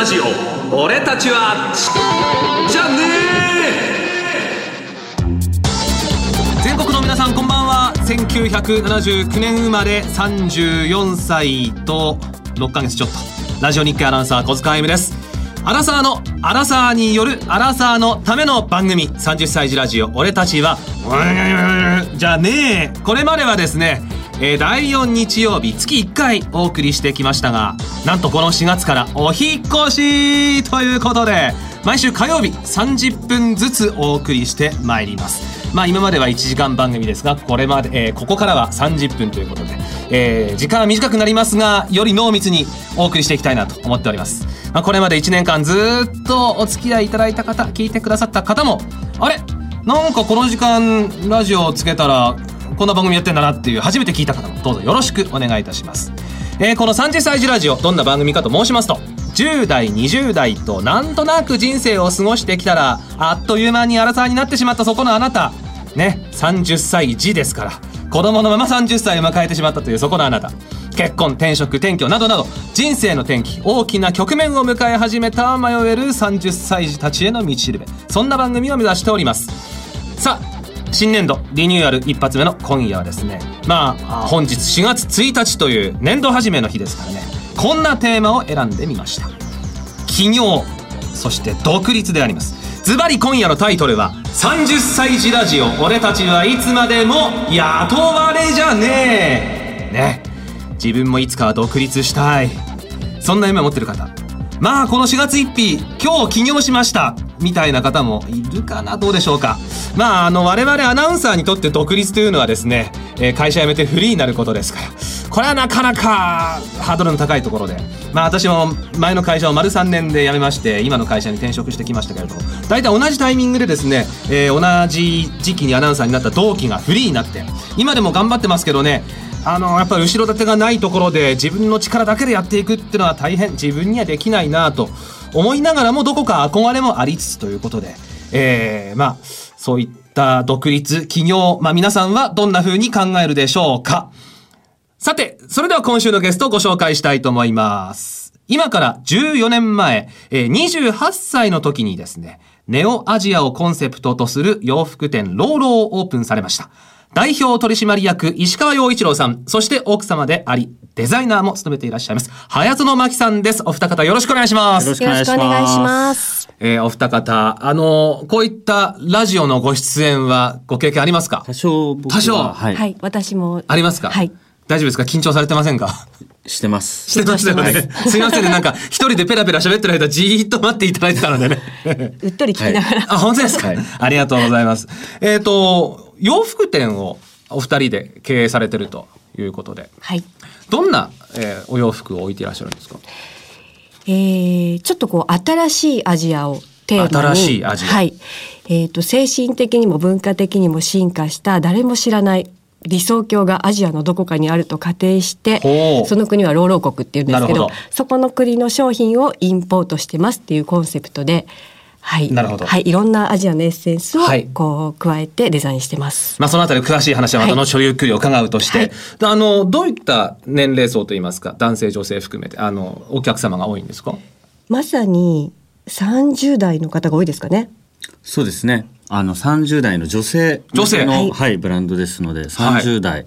ラジオ俺たちはじゃね全国の皆さんこんばんは。1979年生まれ34歳と6ヶ月ちょっと。ラジオ日経アナウンサー小塚あゆみです。アラサーのアラサーによるアラサーのための番組。30歳児ラジオ俺たちはじゃねえこれまではですねえー、第4日曜日月1回お送りしてきましたがなんとこの4月からお引越しということで毎週火曜日30分ずつお送りしてまいります。まあ今までは1時間番組ですがこれまで、えー、ここからは30分ということで、えー、時間は短くなりますがより濃密にお送りしていきたいなと思っております、まあ、これまで1年間ずっとお付き合いいただいた方聞いてくださった方もあれ？なんかこの時間ラジオをつけたらこんな番組やってんだなっていう初めて聞いた方もどうぞよろしくお願いいたします、えー、この30歳児ラジオどんな番組かと申しますと10代20代となんとなく人生を過ごしてきたらあっという間に荒沢になってしまったそこのあなた。ね30歳児ですから子供のまま30歳を迎えてしまったというそこのあなた。結婚転職転居などなど人生の転機大きな局面を迎え始めた迷える30歳児たちへの道しるべ。そんな番組を目指しております。さあ新年度リニューアル一発目の今夜はですねまあ本日4月1日という年度始めの日ですからねこんなテーマを選んでみました。起業そして独立であります。ズバリ今夜のタイトルは30歳児ラジオ俺たちはいつまでも雇われじゃねえ。ね。自分もいつかは独立したい。そんな夢を持ってる方。まあこの4月1日今日起業しましたみたいな方もいるかなどうでしょうか。まああの我々アナウンサーにとって独立というのはですね、えー、会社辞めてフリーになることですから。これはなかなかハードルの高いところで。まあ私も前の会社を丸3年で辞めまして今の会社に転職してきましたけれども。大体同じタイミングでですね、えー、同じ時期にアナウンサーになった同期がフリーになって。今でも頑張ってますけどねあのやっぱり後ろ盾がないところで自分の力だけでやっていくっていうのは大変自分にはできないなと。思いながらもどこか憧れもありつつということで、えー、まあそういった独立企業、まあ皆さんはどんな風に考えるでしょうかさて、それでは今週のゲストをご紹介したいと思います。今から14年前、28歳の時にですね、ネオアジアをコンセプトとする洋服店ローローをオープンされました。代表取締役石川洋一郎さん、そして奥様であり、デザイナーも務めていらっしゃいます。早園真紀さんです。お二方よろしくお願いします。よろしくお願いします。えー、お二方、あの、こういったラジオのご出演はご経験ありますか？多少多少、はい、はい、私も。ありますか？はい。大丈夫ですか？緊張されてませんか？してます。してます よね。すいませんね。なんか、一人でペラペラ喋ってる間、じーっと待っていただいてたのでね。うっとり聞きながら。はい、あ、本当ですか、はい、ありがとうございます。えっ、ー、と、洋服店をお二人で経営されてるということで、はい、どんな、えー、お洋服を置いていらっしゃるんですか？えー、ちょっとこう新しいアジアをテーマに。新しいアジア、はい。えーと、精神的にも文化的にも進化した誰も知らない理想郷がアジアのどこかにあると仮定してその国はローロー国っていうんですけど。そこの国の商品をインポートしてますっていうコンセプトではい、なるほど。はい、いろんなアジアのエッセンスをこう加えてデザインしてます。まあそのあたり詳しい話はまた後ほどゆっくり伺うとして、はい、あのどういった年齢層といいますか、男性女性含めてあのお客様が多いんですか？まさに30代の方が多いですかね。そうですね。あの30代の女性女性の、はい、はい、ブランドですので、30代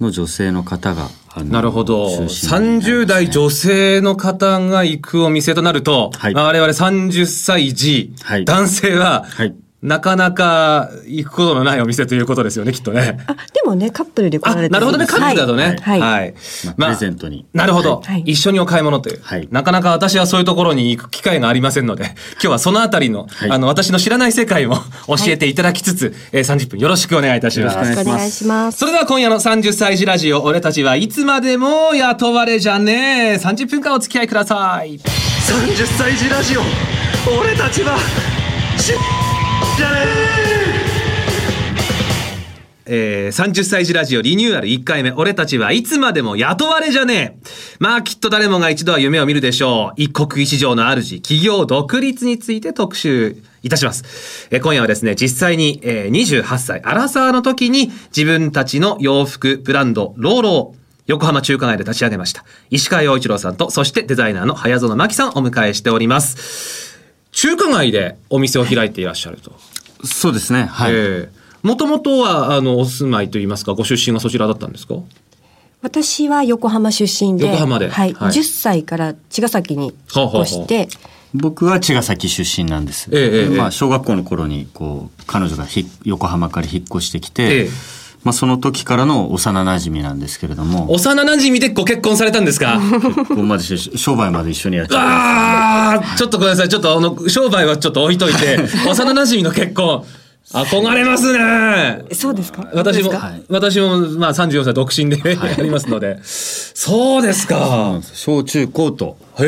の女性の方がなるほど。30代女性の方が行くお店となると、はい、我々30歳児、はい、男性は、はいなかなか行くことのないお店ということですよね、きっとね。あ、でもね、カップルで来られてなるほどね、カップルだとね。はい。はい。まあ、プレゼントに。なるほど、はい。一緒にお買い物という。はい。なかなか私はそういうところに行く機会がありませんので、今日はそのあたりの、はい、あの、私の知らない世界も教えていただきつつ、はい、えー、30分よろしくお願いいたします。よろしくお願いします。それでは今夜の30歳児ラジオ、俺たちはいつまでも雇われじゃねえ。30分間お付き合いください。30歳児ラジオ、俺たちは、しええー、30歳児ラジオリニューアル1回目、俺たちはいつまでも雇われじゃねえ。まあきっと誰もが一度は夢を見るでしょう。一国一城の主、企業独立について特集いたします。えー、今夜はですね、実際に、えー、28歳、アラサーの時に自分たちの洋服ブランド、ローロー、横浜中華街で立ち上げました。石川洋一郎さんと、そしてデザイナーの早園真希さんをお迎えしております。中華街でお店を開いていらっしゃると。そうですね。はい。もともとは、あの、お住まいといいますか、ご出身はそちらだったんですか？私は横浜出身で、横浜で。はい、はい。10歳から茅ヶ崎に引っ越して、僕は茅ヶ崎出身なんです。ええええ。まあ小学校の頃にこう彼女がひ横浜から引っ越してきて、ええまあその時からの幼馴染なんですけれども、幼馴染でご結婚されたんですか？結婚までして商売まで一緒にやっちゃっああ、ちょっとごめんなさい。ちょっとあの、商売はちょっと置いといて、幼馴染の結婚。憧れますね。そうですか？私も、はい私も、まあ34歳独身で、ありますので。そうですた。か。小中高とへ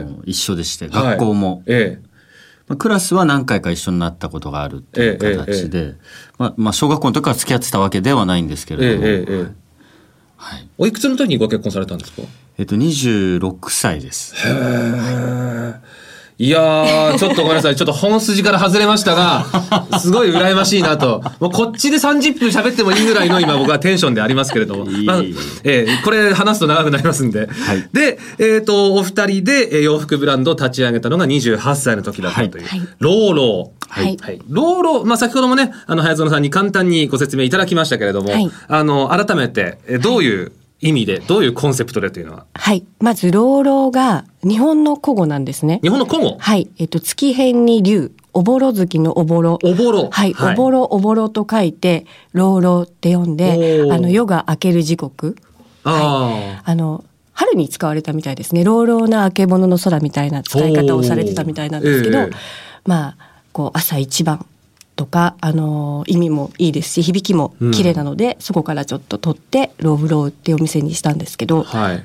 え。一緒でして、学校も、はいえまあクラスは何回か一緒になったことがあるっていうええ形で、まあ、まあ小学校の時から付き合ってたわけではないんですけえ。ええれども、ええええ。はい。おいくつの時にご結婚されたんですか？えっと26歳です。いやー、ちょっとごめんなさい。ちょっと本筋から外れましたが、すごい羨ましいなと。もうこっちで30分喋ってもいいぐらいの 今僕はテンションでありますけれども。いいまあえーこれ話すと長くなりますんで。はいで、えっ、と、お二人でえー洋服ブランドを立ち上げたのが28歳の時だったという。はいはいローロー。はいはい。ローロー、まあ、先ほどもね、あの、早園さんに簡単にご説明いただきましたけれども、はいあの、改めて、えーどういう意味で、どういうコンセプトでというのは、はい。まず、老老が日本の古語なんですね。日本の古語、はい。えっと、月辺に竜、おぼろ月のおぼろ。おぼろ。はい。おぼろ、おぼろと書いて、老老って読んであの、夜が明ける時刻。ああ。あの、春に使われたみたいですね。老老な明けぼのの空みたいな使い方をされてたみたいなんですけど、ええまあ、こう、朝一番とか、あのー意味もいいですし、響きも綺麗なので、そこからちょっと取って、ローブローっていうお店にしたんですけど、はい。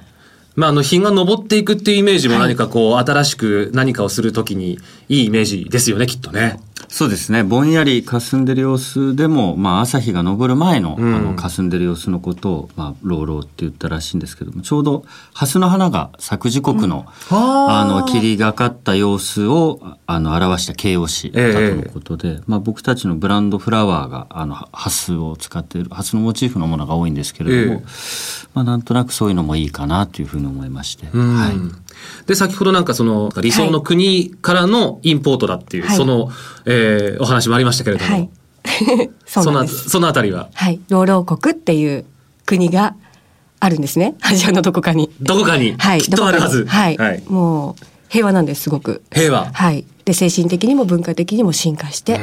まあ、あの、日が昇っていくっていうイメージも何かこう、新しく何かをするときにいいイメージですよね、きっとね。そうですね。ぼんやり霞んでる様子でも、まあ朝日が昇る前の、うん。あの霞んでる様子のことを、まあローローって言ったらしいんですけども、ちょうど蓮の花が咲く時刻の、あの霧がかった様子をあの表した形容詞だとのことで、まあ僕たちのブランドフラワーがあの蓮を使っている蓮のモチーフのものが多いんですけれども、え。まあなんとなくそういうのもいいかなというふうに思いまして、うん。はい。で、先ほどなんかその、理想の国からのインポートだっていう、はいその、えーお話もありましたけれども、はい。その。そのあたりは、はい。老老国っていう国があるんですね。アジアのどこかに。どこかに、はい。きっとあるはず。はい。はい。もう、平和なんです、すごく。平和？はい。で、精神的にも文化的にも進化して、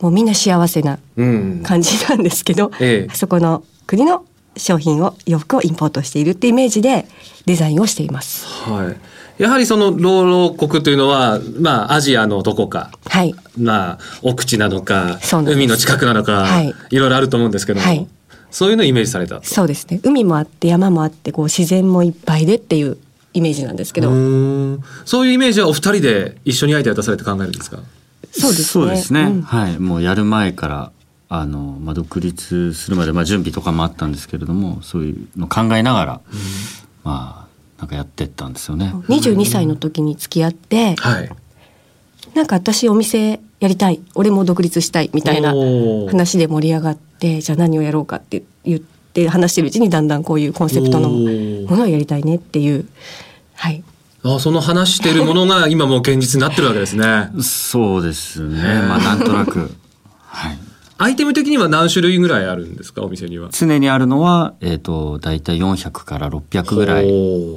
もうみんな幸せなうん。感じなんですけど、ええそこの国の商品を洋服をインポートしているってイメージでデザインをしています。はい。やはりその、老老国というのは、まあ、アジアのどこか、はい。まあ、奥地なのかそうなんで、す海の近くなのか、はいいろいろあると思うんですけども、はいそういうのをイメージされた。そうですね。海もあって山もあってこう自然もいっぱいでっていうイメージなんですけど、うーんそういうイメージはお二人で一緒にアイデア出されて考えるんですか？そうですね。そうですね。うんはい。もうやる前から、あの、まあ、独立するまで、まあ、準備とかもあったんですけれども、そういうのを考えながら、まあ、なんかやってったんですよね。22歳の時に付き合って、はい。なんか私お店やりたい俺も独立したいみたいな話で盛り上がってじゃあ何をやろうかって言って話してるうちにだんだんこういうコンセプトのものをやりたいねっていうはいあその話しているものが 今もう現実になってるわけですね。そうですね。まあ、なんとなく。はい。アイテム的には何種類ぐらいあるんですか？お店には。常にあるのは、えっ、と、だいたい400から600ぐらい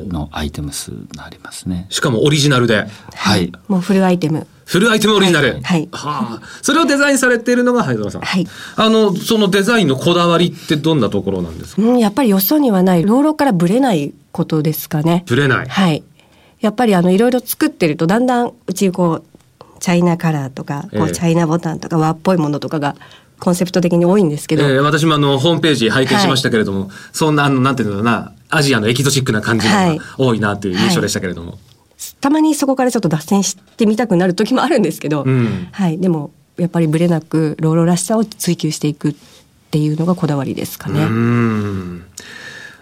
のアイテム数になりますね。しかもオリジナルで。はい。もうフルアイテムフルアイテムオリジナル？はいはあ。それをデザインされているのが灰園さん。はいあの、そのデザインのこだわりってどんなところなんですか？うんやっぱりよそにはない老老からブレないことですかねぶれない。はいやっぱりあのいろいろ作ってるとだんだんうちこうチャイナカラーとかこええうチャイナボタンとか和っぽいものとかがコンセプト的に多いんですけど、えー私もあの、ホームページ拝見しましたけれども、そんな、あの、なんていうのかな、アジアのエキゾチックな感じが多いなという印象でしたけれども。たまにそこからちょっと脱線してみたくなる時もあるんですけど、うんはい、でもやっぱりブレなくローロらしさを追求していくっていうのがこだわりですかうね。ん。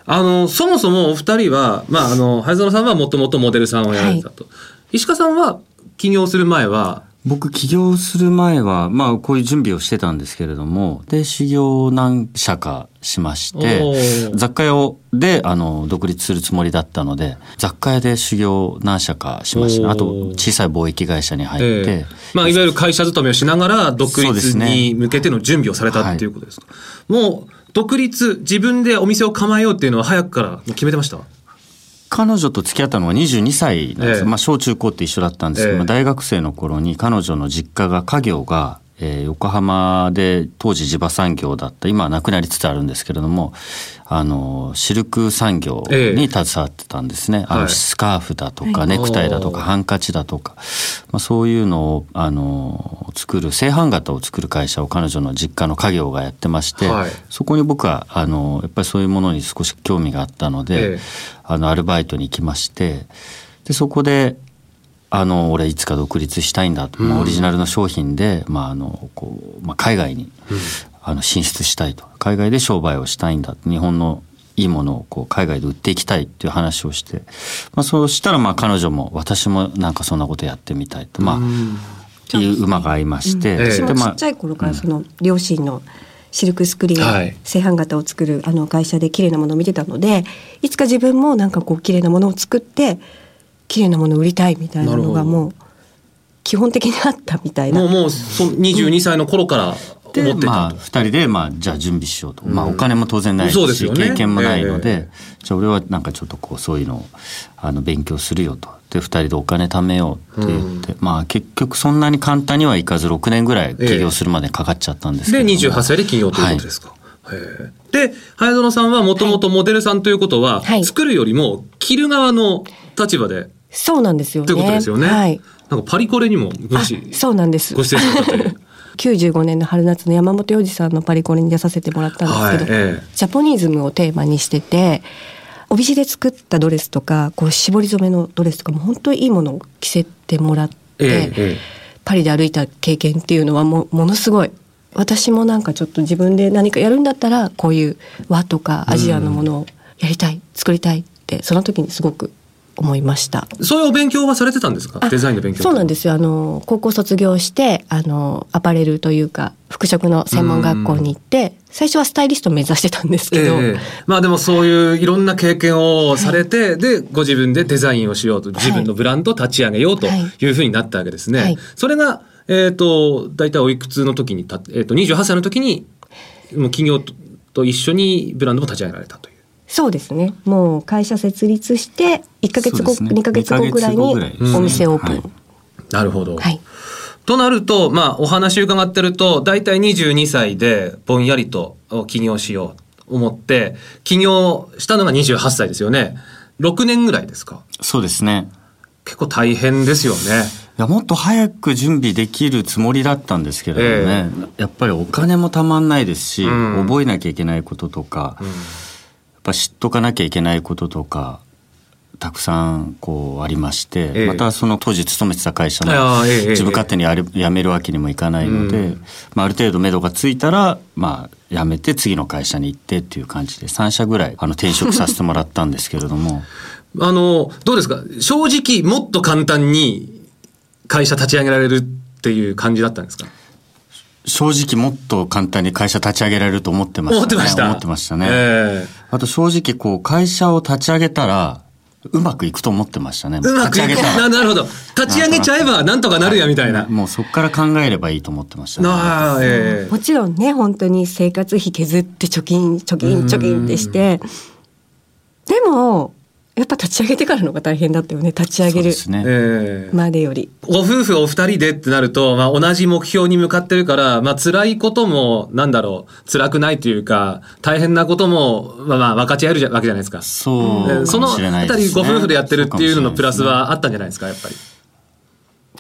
あの、そもそもお二人は、まあ、あの、灰園さんはもともとモデルさんをやられてたと。石川さんは起業する前は、僕起業する前は、まあこういう準備をしてたんですけれども、で、修行何社かしまして、雑貨屋で、あの、独立するつもりだったので、雑貨屋で修行何社かしました。あと、小さい貿易会社に入って、えー、まあいわゆる会社勤めをしながら、独立に向けての準備をされたっていうことですか。すねはい、もう、独立、自分でお店を構えようっていうのは早くから決めてました？彼女と付き合ったのは22歳なんです、ええ、まあ小中高って一緒だったんですけど、え、大学生の頃に彼女の実家が家業が、えー、横浜で当時地場産業だった今はなくなりつつあるんですけれどもあのシルク産業に携わってたんですね、あのスカーフだとか、ネクタイだとかハンカチだとか、まあ、そういうのをあの作る製版型を作る会社を彼女の実家の家業がやってまして、はい、そこに僕はあのやっぱりそういうものに少し興味があったので、あのアルバイトに行きましてでそこであの俺いつか独立したいんだ。と、うん、オリジナルの商品で、まああのこうまあ、海外に、あの進出したいと。海外で商売をしたいんだ。日本のいいものをこう海外で売っていきたいっていう話をして、まあ、そうしたらまあ彼女も私もなんかそんなことやってみたいと。まあ、っていう馬が合いまして、うん、私もちっちゃい頃からその両親のシルクスクリーン、製版型を作るあの会社で綺麗なものを見てたのでいつか自分もなんかこう綺麗なものを作って綺麗なものを売りたいみたいなのがもう基本的にあったみたいな。もうもうそ22歳の頃から思ってまあ、二人で、まあ、じゃあ準備しようと。まあ、お金も当然ないし、ね、経験もないので、えー、じゃあ俺はなんかちょっとこう、そういうのを、あの、勉強するよと。で、二人でお金貯めようって言って、うん、まあ、結局そんなに簡単にはいかず、6年ぐらい起業するまでかかっちゃったんですけど、えー、で、28歳で起業ということですか。はい。で、早園さんはもともとモデルさんということは、はい、作るよりも着る側の立場で。そうなんですよね。ということですよね。はい。なんかパリコレにもそうなんです。ご出演されたという。95年の春夏の山本洋次さんのパリコレに出させてもらったんですけど、はいええ、ジャポニズムをテーマにしてて帯地で作ったドレスとかこう絞り染めのドレスとかも本当にいいものを着せてもらって、え、パリで歩いた経験っていうのはもものすごい私もなんかちょっと自分で何かやるんだったらこういう和とかアジアのものをやりたい、作りたいってその時にすごく思いました。そういうお勉強はされてたんですか？デザインの勉強そうなんですよ。あの高校卒業してあのアパレルというか服飾の専門学校に行って最初はスタイリスト目指してたんですけど、えー、まあでもそういういろんな経験をされて、はい、でご自分でデザインをしようと自分のブランドを立ち上げようというふうになったわけですね、はい、それがえっ、ー、と大体おいくつの時にた、えーと、と28歳の時にもう企業と一緒にブランドも立ち上げられたというそうですね。もう会社設立して1か月後、ね、2か月後ぐらいにお店オープン、うんはい、なるほど、はい、となるとまあお話伺ってると大体22歳でぼんやりと起業しようと思って起業したのが28歳ですよね。6年ぐらいですか？そうですね。結構大変ですよね。いやもっと早く準備できるつもりだったんですけれどね、えー、やっぱりお金もたまんないですし、うん、覚えなきゃいけないこととか、うんぱ知っとかなきゃいけないこととかたくさんこうありまして、ええ、またその当時勤めてた会社も自分勝手にや辞めるわけにもいかないので、うん、まあ、ある程度目処がついたら、まあ、辞めて次の会社に行ってっていう感じで3社ぐらいあの転職させてもらったんですけれども。あのどうですか？正直もっと簡単に会社立ち上げられるっていう感じだったんですか？正直もっと簡単に会社立ち上げられると思ってましたね。思ってました。思ってましたね。えー、あと正直こう会社を立ち上げたら、うまくいくと思ってましたね。うまくいくななるほど。立ち上げちゃえばなんとかなるやみたいな。もうそこから考えればいいと思ってましたね。あえー、もちろんね、本当に生活費削って貯金、貯金、貯金ってして、でも、やっぱ立ち上げてからのが大変だったよね立ち上げるまでより、ご夫婦お二人でってなると、まあ、同じ目標に向かってるから、まあ辛いこともなんだろう辛くないというか大変なことも、まあ、まあ分かち合えるわけじゃないですか。そうそのあたりご夫婦でやってるっていうののプラスはあったんじゃないですかやっぱり。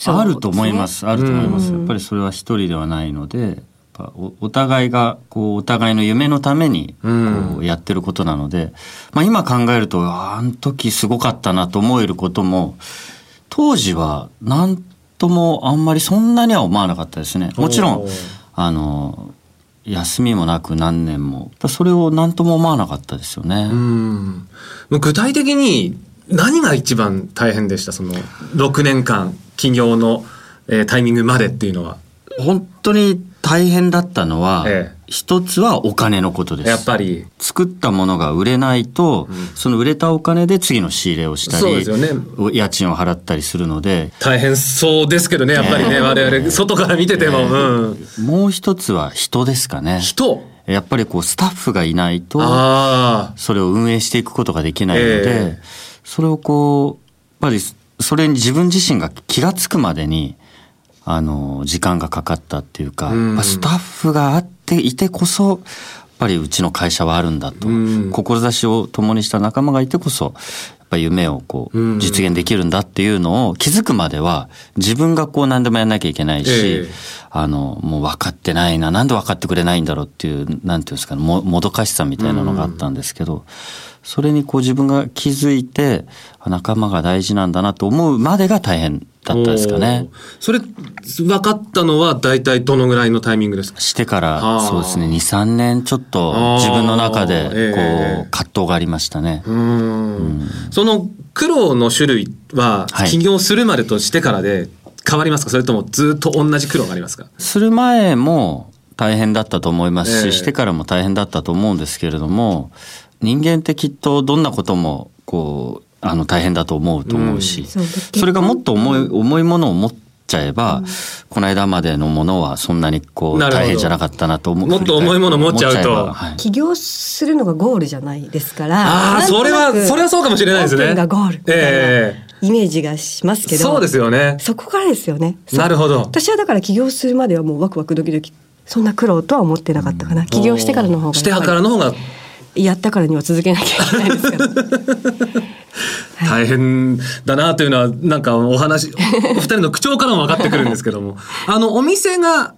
あると思います、あると思います。やっぱりそれは一人ではないので、おお互いがこうお互いの夢のためにこうやってることなので、うん、まあ、今考えるとあの時すごかったなと思えることも当時は何ともあんまりそんなには思わなかったですね。もちろんあの休みもなく何年もそれを何とも思わなかったですよね。うん具体的に何が一番大変でした？その6年間企業のえー、タイミングまでっていうのは。本当に大変だったのは、ええ、一つはお金のことです。やっぱり。作ったものが売れないと、うん、その売れたお金で次の仕入れをしたり、そうですよね、家賃を払ったりするので。大変そうですけどね、やっぱりね、我々、外から見てても、えーうん、もう一つは人ですかね。人？やっぱりこう、スタッフがいないと、それを運営していくことができないので、えー、それをこう、やっぱり、それに自分自身が気が付くまでに、あの、時間がかかったっていうか、うん、スタッフがあっていてこそ、やっぱりうちの会社はあるんだと、うん、志を共にした仲間がいてこそ、やっぱ夢をこう、実現できるんだっていうのを気づくまでは、自分がこう何でもやんなきゃいけないし、えー、あの、もう分かってないな、なんで分かってくれないんだろうっていう、なんていうんですかね、も、もどかしさみたいなのがあったんですけど、それにこう自分が気づいて、仲間が大事なんだなと思うまでが大変だったですかね。それ、分かったのは大体どのぐらいのタイミングですか？してから、そうですね、2、3年ちょっと自分の中で、こう、えー、葛藤がありましたね。うん、その苦労の種類は、起業するまでとしてからで変わりますか、それともずっと同じ苦労がありますか？する前も大変だったと思いますし、えー、してからも大変だったと思うんですけれども、人間ってきっとどんなことも、こう、あの大変だと思うと思うし、うん、それがもっと重い重いものを持っちゃえば、うん、この間までのものはそんなにこう大変じゃなかったなと思う。もっと重いもの持っちゃうと、はい、起業するのがゴールじゃないですからああそれはそれはそうかもしれないですね。がゴールええ。ー、イメージがしますけど。そうですよね。そこからですよね。なるほど。私はだから起業するまではもうワクワクドキドキそんな苦労とは思ってなかったかな、起業してからの方がしてからの方がやったからには続けなきゃいけないですから 大変だなというのはなんかお話お二人の口調からも分かってくるんですけども。あのお店が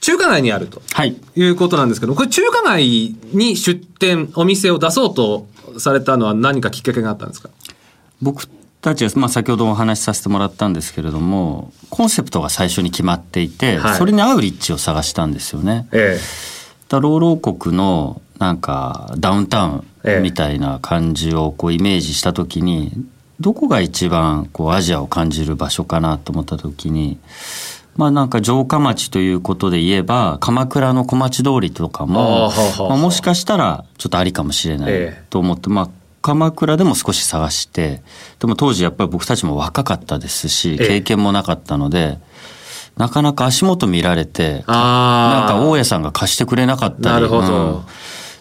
中華街にあるとい。うことなんですけど、これ中華街に出店お店を出そうとされたのは何かきっかけがあったんですか？僕たちは、まあ、先ほどお話しさせてもらったんですけれどもコンセプトが最初に決まっていて、はい、それに合う立地を探したんですよね。ええ。ローロー国のなんかダウンタウンみたいな感じをこうイメージした時にどこが一番こうアジアを感じる場所かなと思った時にまあなんか城下町ということで言えば鎌倉の小町通りとかもまあ、もしかしたらちょっとありかもしれないと思って、まあ鎌倉でも少し探してでも当時やっぱり僕たちも若かったですし経験もなかったので。なかなか足元見られてなんか大家さんが貸してくれなかったりなるほど、うん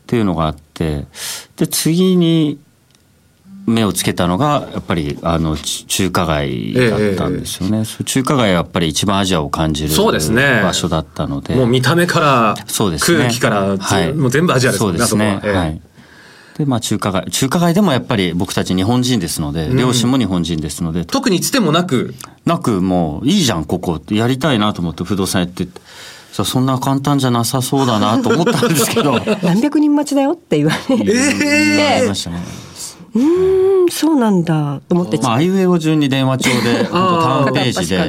っていうのがあってで次に目をつけたのがやっぱりあの中華街だったんですよね、ええ、中華街はやっぱり一番アジアを感じるそうですね。場所だったので。もう見た目からそうです、ね、空気から、はい、もう全部アジアですねそうですね、は。い。でまあ中華街。中華街でもやっぱり僕たち日本人ですので、うん、両親も日本人ですので。特につてもなく。なくもういいじゃんここやりたいなと思って不動産やってそんな簡単じゃなさそうだなと思ったんですけど。何百人待ちだよって言われて、えー、ましたね。うんそうなんだと思って。まあ、あいうえお順に電話帳で ターンページで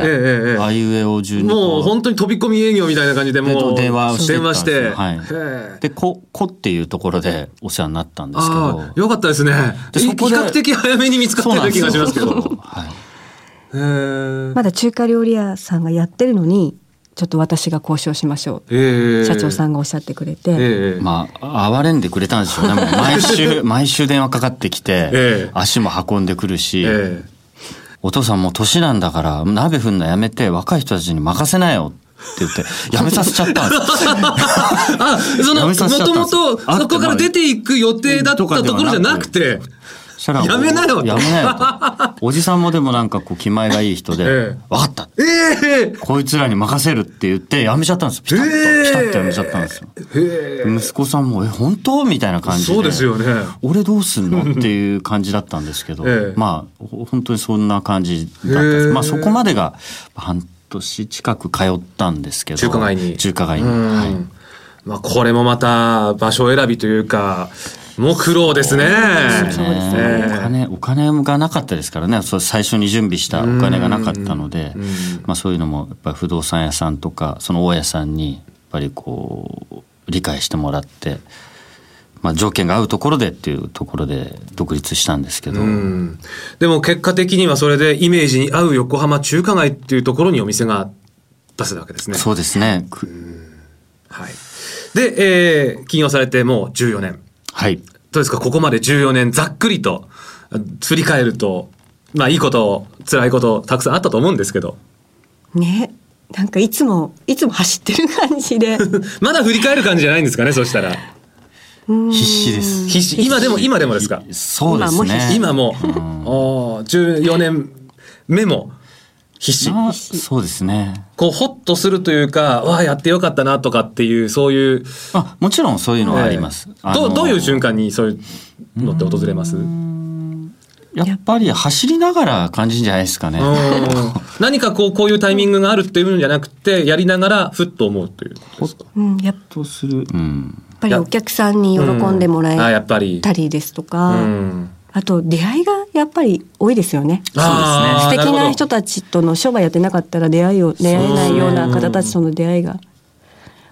あいうえお順にもう本当に飛び込み営業みたいな感じでもう電話して電話して、はい、でここっていうところでお世話になったんですけど。よかったですね。で比較的早めに見つかってる気がしますけど、はい、まだ中華料理屋さんがやってるのにちょっと私が交渉しましょう、えー、社長さんがおっしゃってくれて、えー、まあ哀れんでくれたんでしょうね。毎週 毎週電話かかってきて、えー、足も運んでくるし、お父さんもう年なんだから鍋振んのやめて若い人たちに任せなよって言って、やめさせちゃったんです。あ、その、もともと、そこから出ていく予定だったところじゃなくて、したら、やめなよやめなよと。おじさんもでもなんかこう気前がいい人で、え分かった。ええこいつらに任せるって言ってやめちゃったんです。ピタッと、えピタッとやめちゃったんですよ。え息子さんも、え、本当みたいな感じで。そうですよね。俺どうすんのっていう感じだったんですけど、まあ、本当にそんな感じだったんです。まあそこまでが半年近く通ったんですけど。中華街に。中華街に。はい。まあこれもまた場所選びというか、もう苦労ですね。そうですね。お金、お金がなかったですからね。そ最初に準備したお金がなかったので、まあそういうのもやっぱり不動産屋さんとかその大家さんにやっぱりこう理解してもらって。まあ、条件が合うところでっていうところで独立したんですけど、でも結果的にはそれでイメージに合う横浜中華街っていうところにお店が出せたわけですね。そうですね。はい。で、えー、起業されてもう14年。はい。どうですか、ここまで14年、ざっくりと振り返ると、まあいいこと、辛いこと、たくさんあったと思うんですけど。ね。なんかいつも、いつも走ってる感じで。まだ振り返る感じじゃないんですかね、そしたら。必死です。必死。今でも、今でもですか？そうですね。今も。お14年目も。必死。そうですね。こう、ほっとするというか、わあ、やってよかったなとかっていう、そういう。あ、もちろんそういうのはあります。えー、どどういう瞬間にそういうのって訪れます？やっぱり走りながら感じじゃないですかね。何かこう、こういうタイミングがあるっていうんじゃなくて、やりながらふっと思うといううん、やっとする。うん。やっぱりお客さんに喜んでもらえたりですとか、うんあと出会いがやっぱり多いですよね。そうですね。素敵な人たちとの商売やってなかったら出会いを出会えないような方たちとの出会いが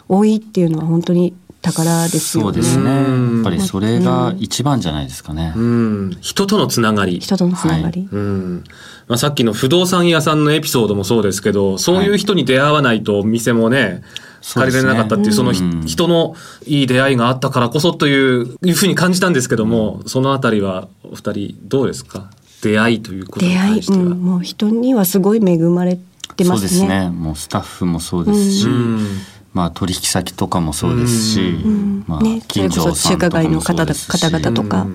多いっていうのは本当に宝ですよね。そうですね。やっぱりそれが一番じゃないですかね。うん、人とのつながり。人とのつながり。はい、うん。まあ、さっきの不動産屋さんのエピソードもそうですけど、そういう人に出会わないと店もね、借りれなかったっていう、その人のいい出会いがあったからこそといういうふうに感じたんですけども、そのあたりはお二人どうですか？出会いということに関しては。出会い、うん、もう人にはすごい恵まれてますね。そうですね。もうスタッフもそうですし、まあ取引先とかもそうですし、まあ近所さんとかもそうですし、中華街の方々とか、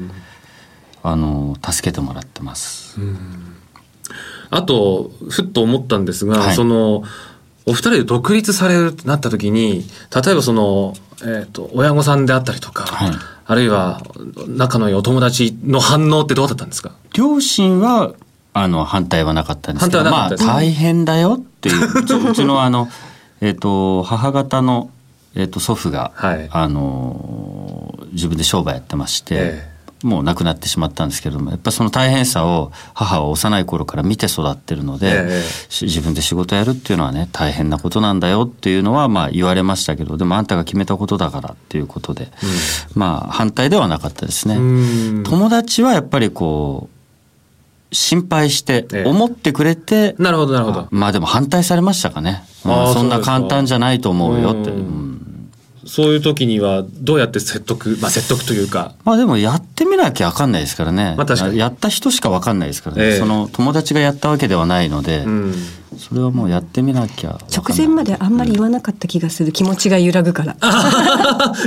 あの助けてもらってます。あとふっと思ったんですが、はい、そのお二人で独立されるってなった時に例えばその、えーと、親御さんであったりとか、はい、あるいは仲のいいお友達の反応ってどうだったんですか？両親はあの反対はなかったんですけどまあ大変だよっていう。うちのあの、えーと、母方の、えーと、祖父が、はい、あの自分で商売やってまして。えーもう亡くなってしまったんですけれどもやっぱその大変さを母は幼い頃から見て育ってるので、えー、自分で仕事やるっていうのはね大変なことなんだよっていうのはまあ言われましたけどでもあんたが決めたことだからっていうことで、うん、まあ反対ではなかったですね。友達はやっぱりこう心配して思ってくれて、えー、なるほどなるほど。まあでも反対されましたかね、まあ、そんな簡単じゃないと思うよって。うんそういう時にはどうやって説得、まあ説得というか。まあでもやってみなきゃ分かんないですからね。まあ確かに。やった人しか分かんないですからね。えー、その友達がやったわけではないので、うん、それはもうやってみなきゃ直前まであんまり言わなかった気がする、気持ちが揺らぐから。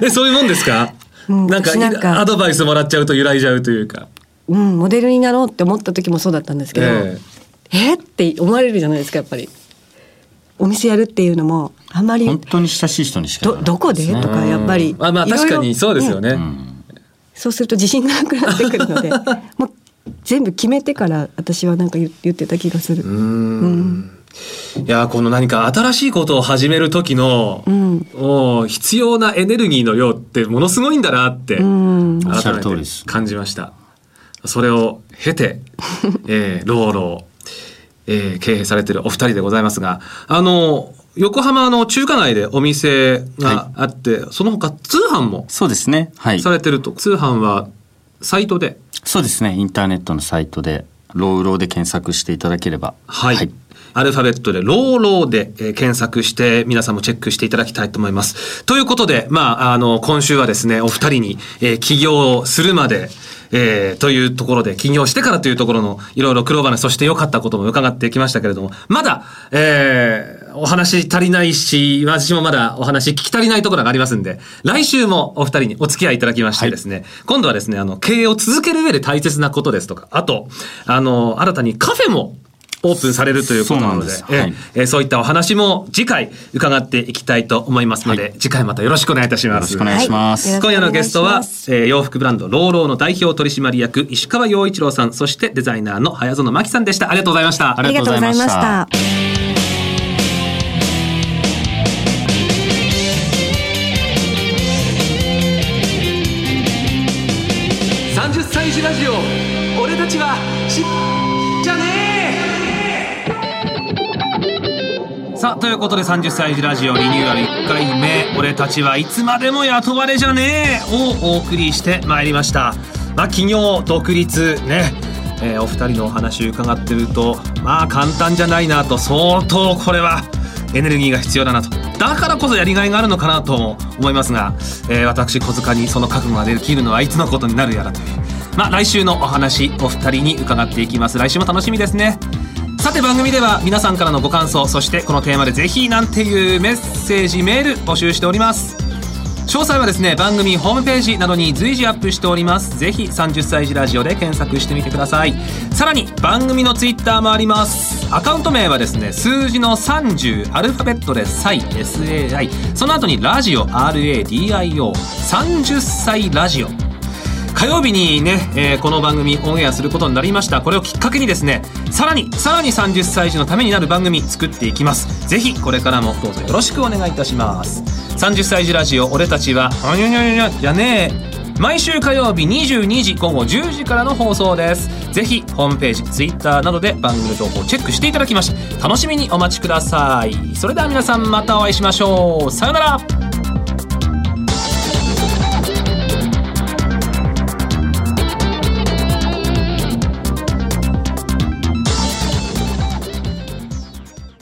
え、そういうもんですか、うん、なんかなんかアドバイスもらっちゃうと揺らいじゃうというか。うん、モデルになろうって思った時もそうだったんですけど、えー、え？って思われるじゃないですか、やっぱり。お店やるっていうのもあんまり本当に親しい人にしか、ね、どどこで？とかやっぱりあまあ確かにそうですよね、ね、そうすると自信がなくなってくるので もう全部決めてから私はなんか言ってた気がする。うん。いやこの何か新しいことを始める時の、うん、お必要なエネルギーの量ってものすごいんだなって、うん、改めて感じました。それを経て、えー、ローローえー、経営されてるお二人でございますが、あの、横浜の中華街でお店があって、はい、その他通販もそうですね。はい。されてると。通販はサイトで？そうですね。インターネットのサイトで、ローローで検索していただければ。はい、はいアルファベットでローローで、えー、検索して皆さんもチェックしていただきたいと思います。ということで、まあ、あの、今週はですね、お二人に、えー、起業するまで、えー、というところで、起業してからというところのいろいろ苦労話、そして良かったことも伺ってきましたけれども、まだ、えー、お話足りないし、私もまだお話聞き足りないところがありますんで、来週もお二人にお付き合いいただきましてですね、はい、今度はですね、あの、経営を続ける上で大切なことですとか、あと、あの、新たにカフェもオープンされるということなので、そうはい、えそういったお話も次回伺っていきたいと思いますので、はい、次回またよろしくお願いいたします。よろしくお願いします。はい、今夜のゲストは、えー、洋服ブランドローローの代表取締役石川洋一郎さん、そしてデザイナーの早園真希さんでした。ありがとうございました。ありがとうございました。三十歳児ラジオ、俺たちはしじゃねさあということで30歳児ラジオリニューアル1回目俺たちはいつまでも雇われじゃねえをお送りしてまいりました。まあ企業独立ねえー、お二人のお話伺ってるとまあ簡単じゃないなと相当これはエネルギーが必要だなと。だからこそやりがいがあるのかなとも思いますが、えー、私小塚にその覚悟ができるのはいつのことになるやらという。まあ来週のお話お二人に伺っていきます。来週も楽しみですね。さて番組では皆さんからのご感想そしてこのテーマでぜひなんていうメッセージメール募集しております。詳細はですね番組ホームページなどに随時アップしております。ぜひ30歳児ラジオで検索してみてください。さらに番組のツイッターもあります。アカウント名はですね数字の30アルファベットで SAI SAI その後にラジオ RADIO30 歳ラジオ。火曜日にね、えー、この番組オンエアすることになりました。これをきっかけにですねさらにさらに30歳児のためになる番組作っていきます。ぜひこれからもどうぞよろしくお願いいたします。30歳児ラジオ俺たちはあにゃにゃにゃじゃねえ。毎週火曜日22時午後10時からの放送です。ぜひホームページ Twitter などで番組の情報をチェックしていただきまして楽しみにお待ちください。それでは皆さんまたお会いしましょう。さようなら。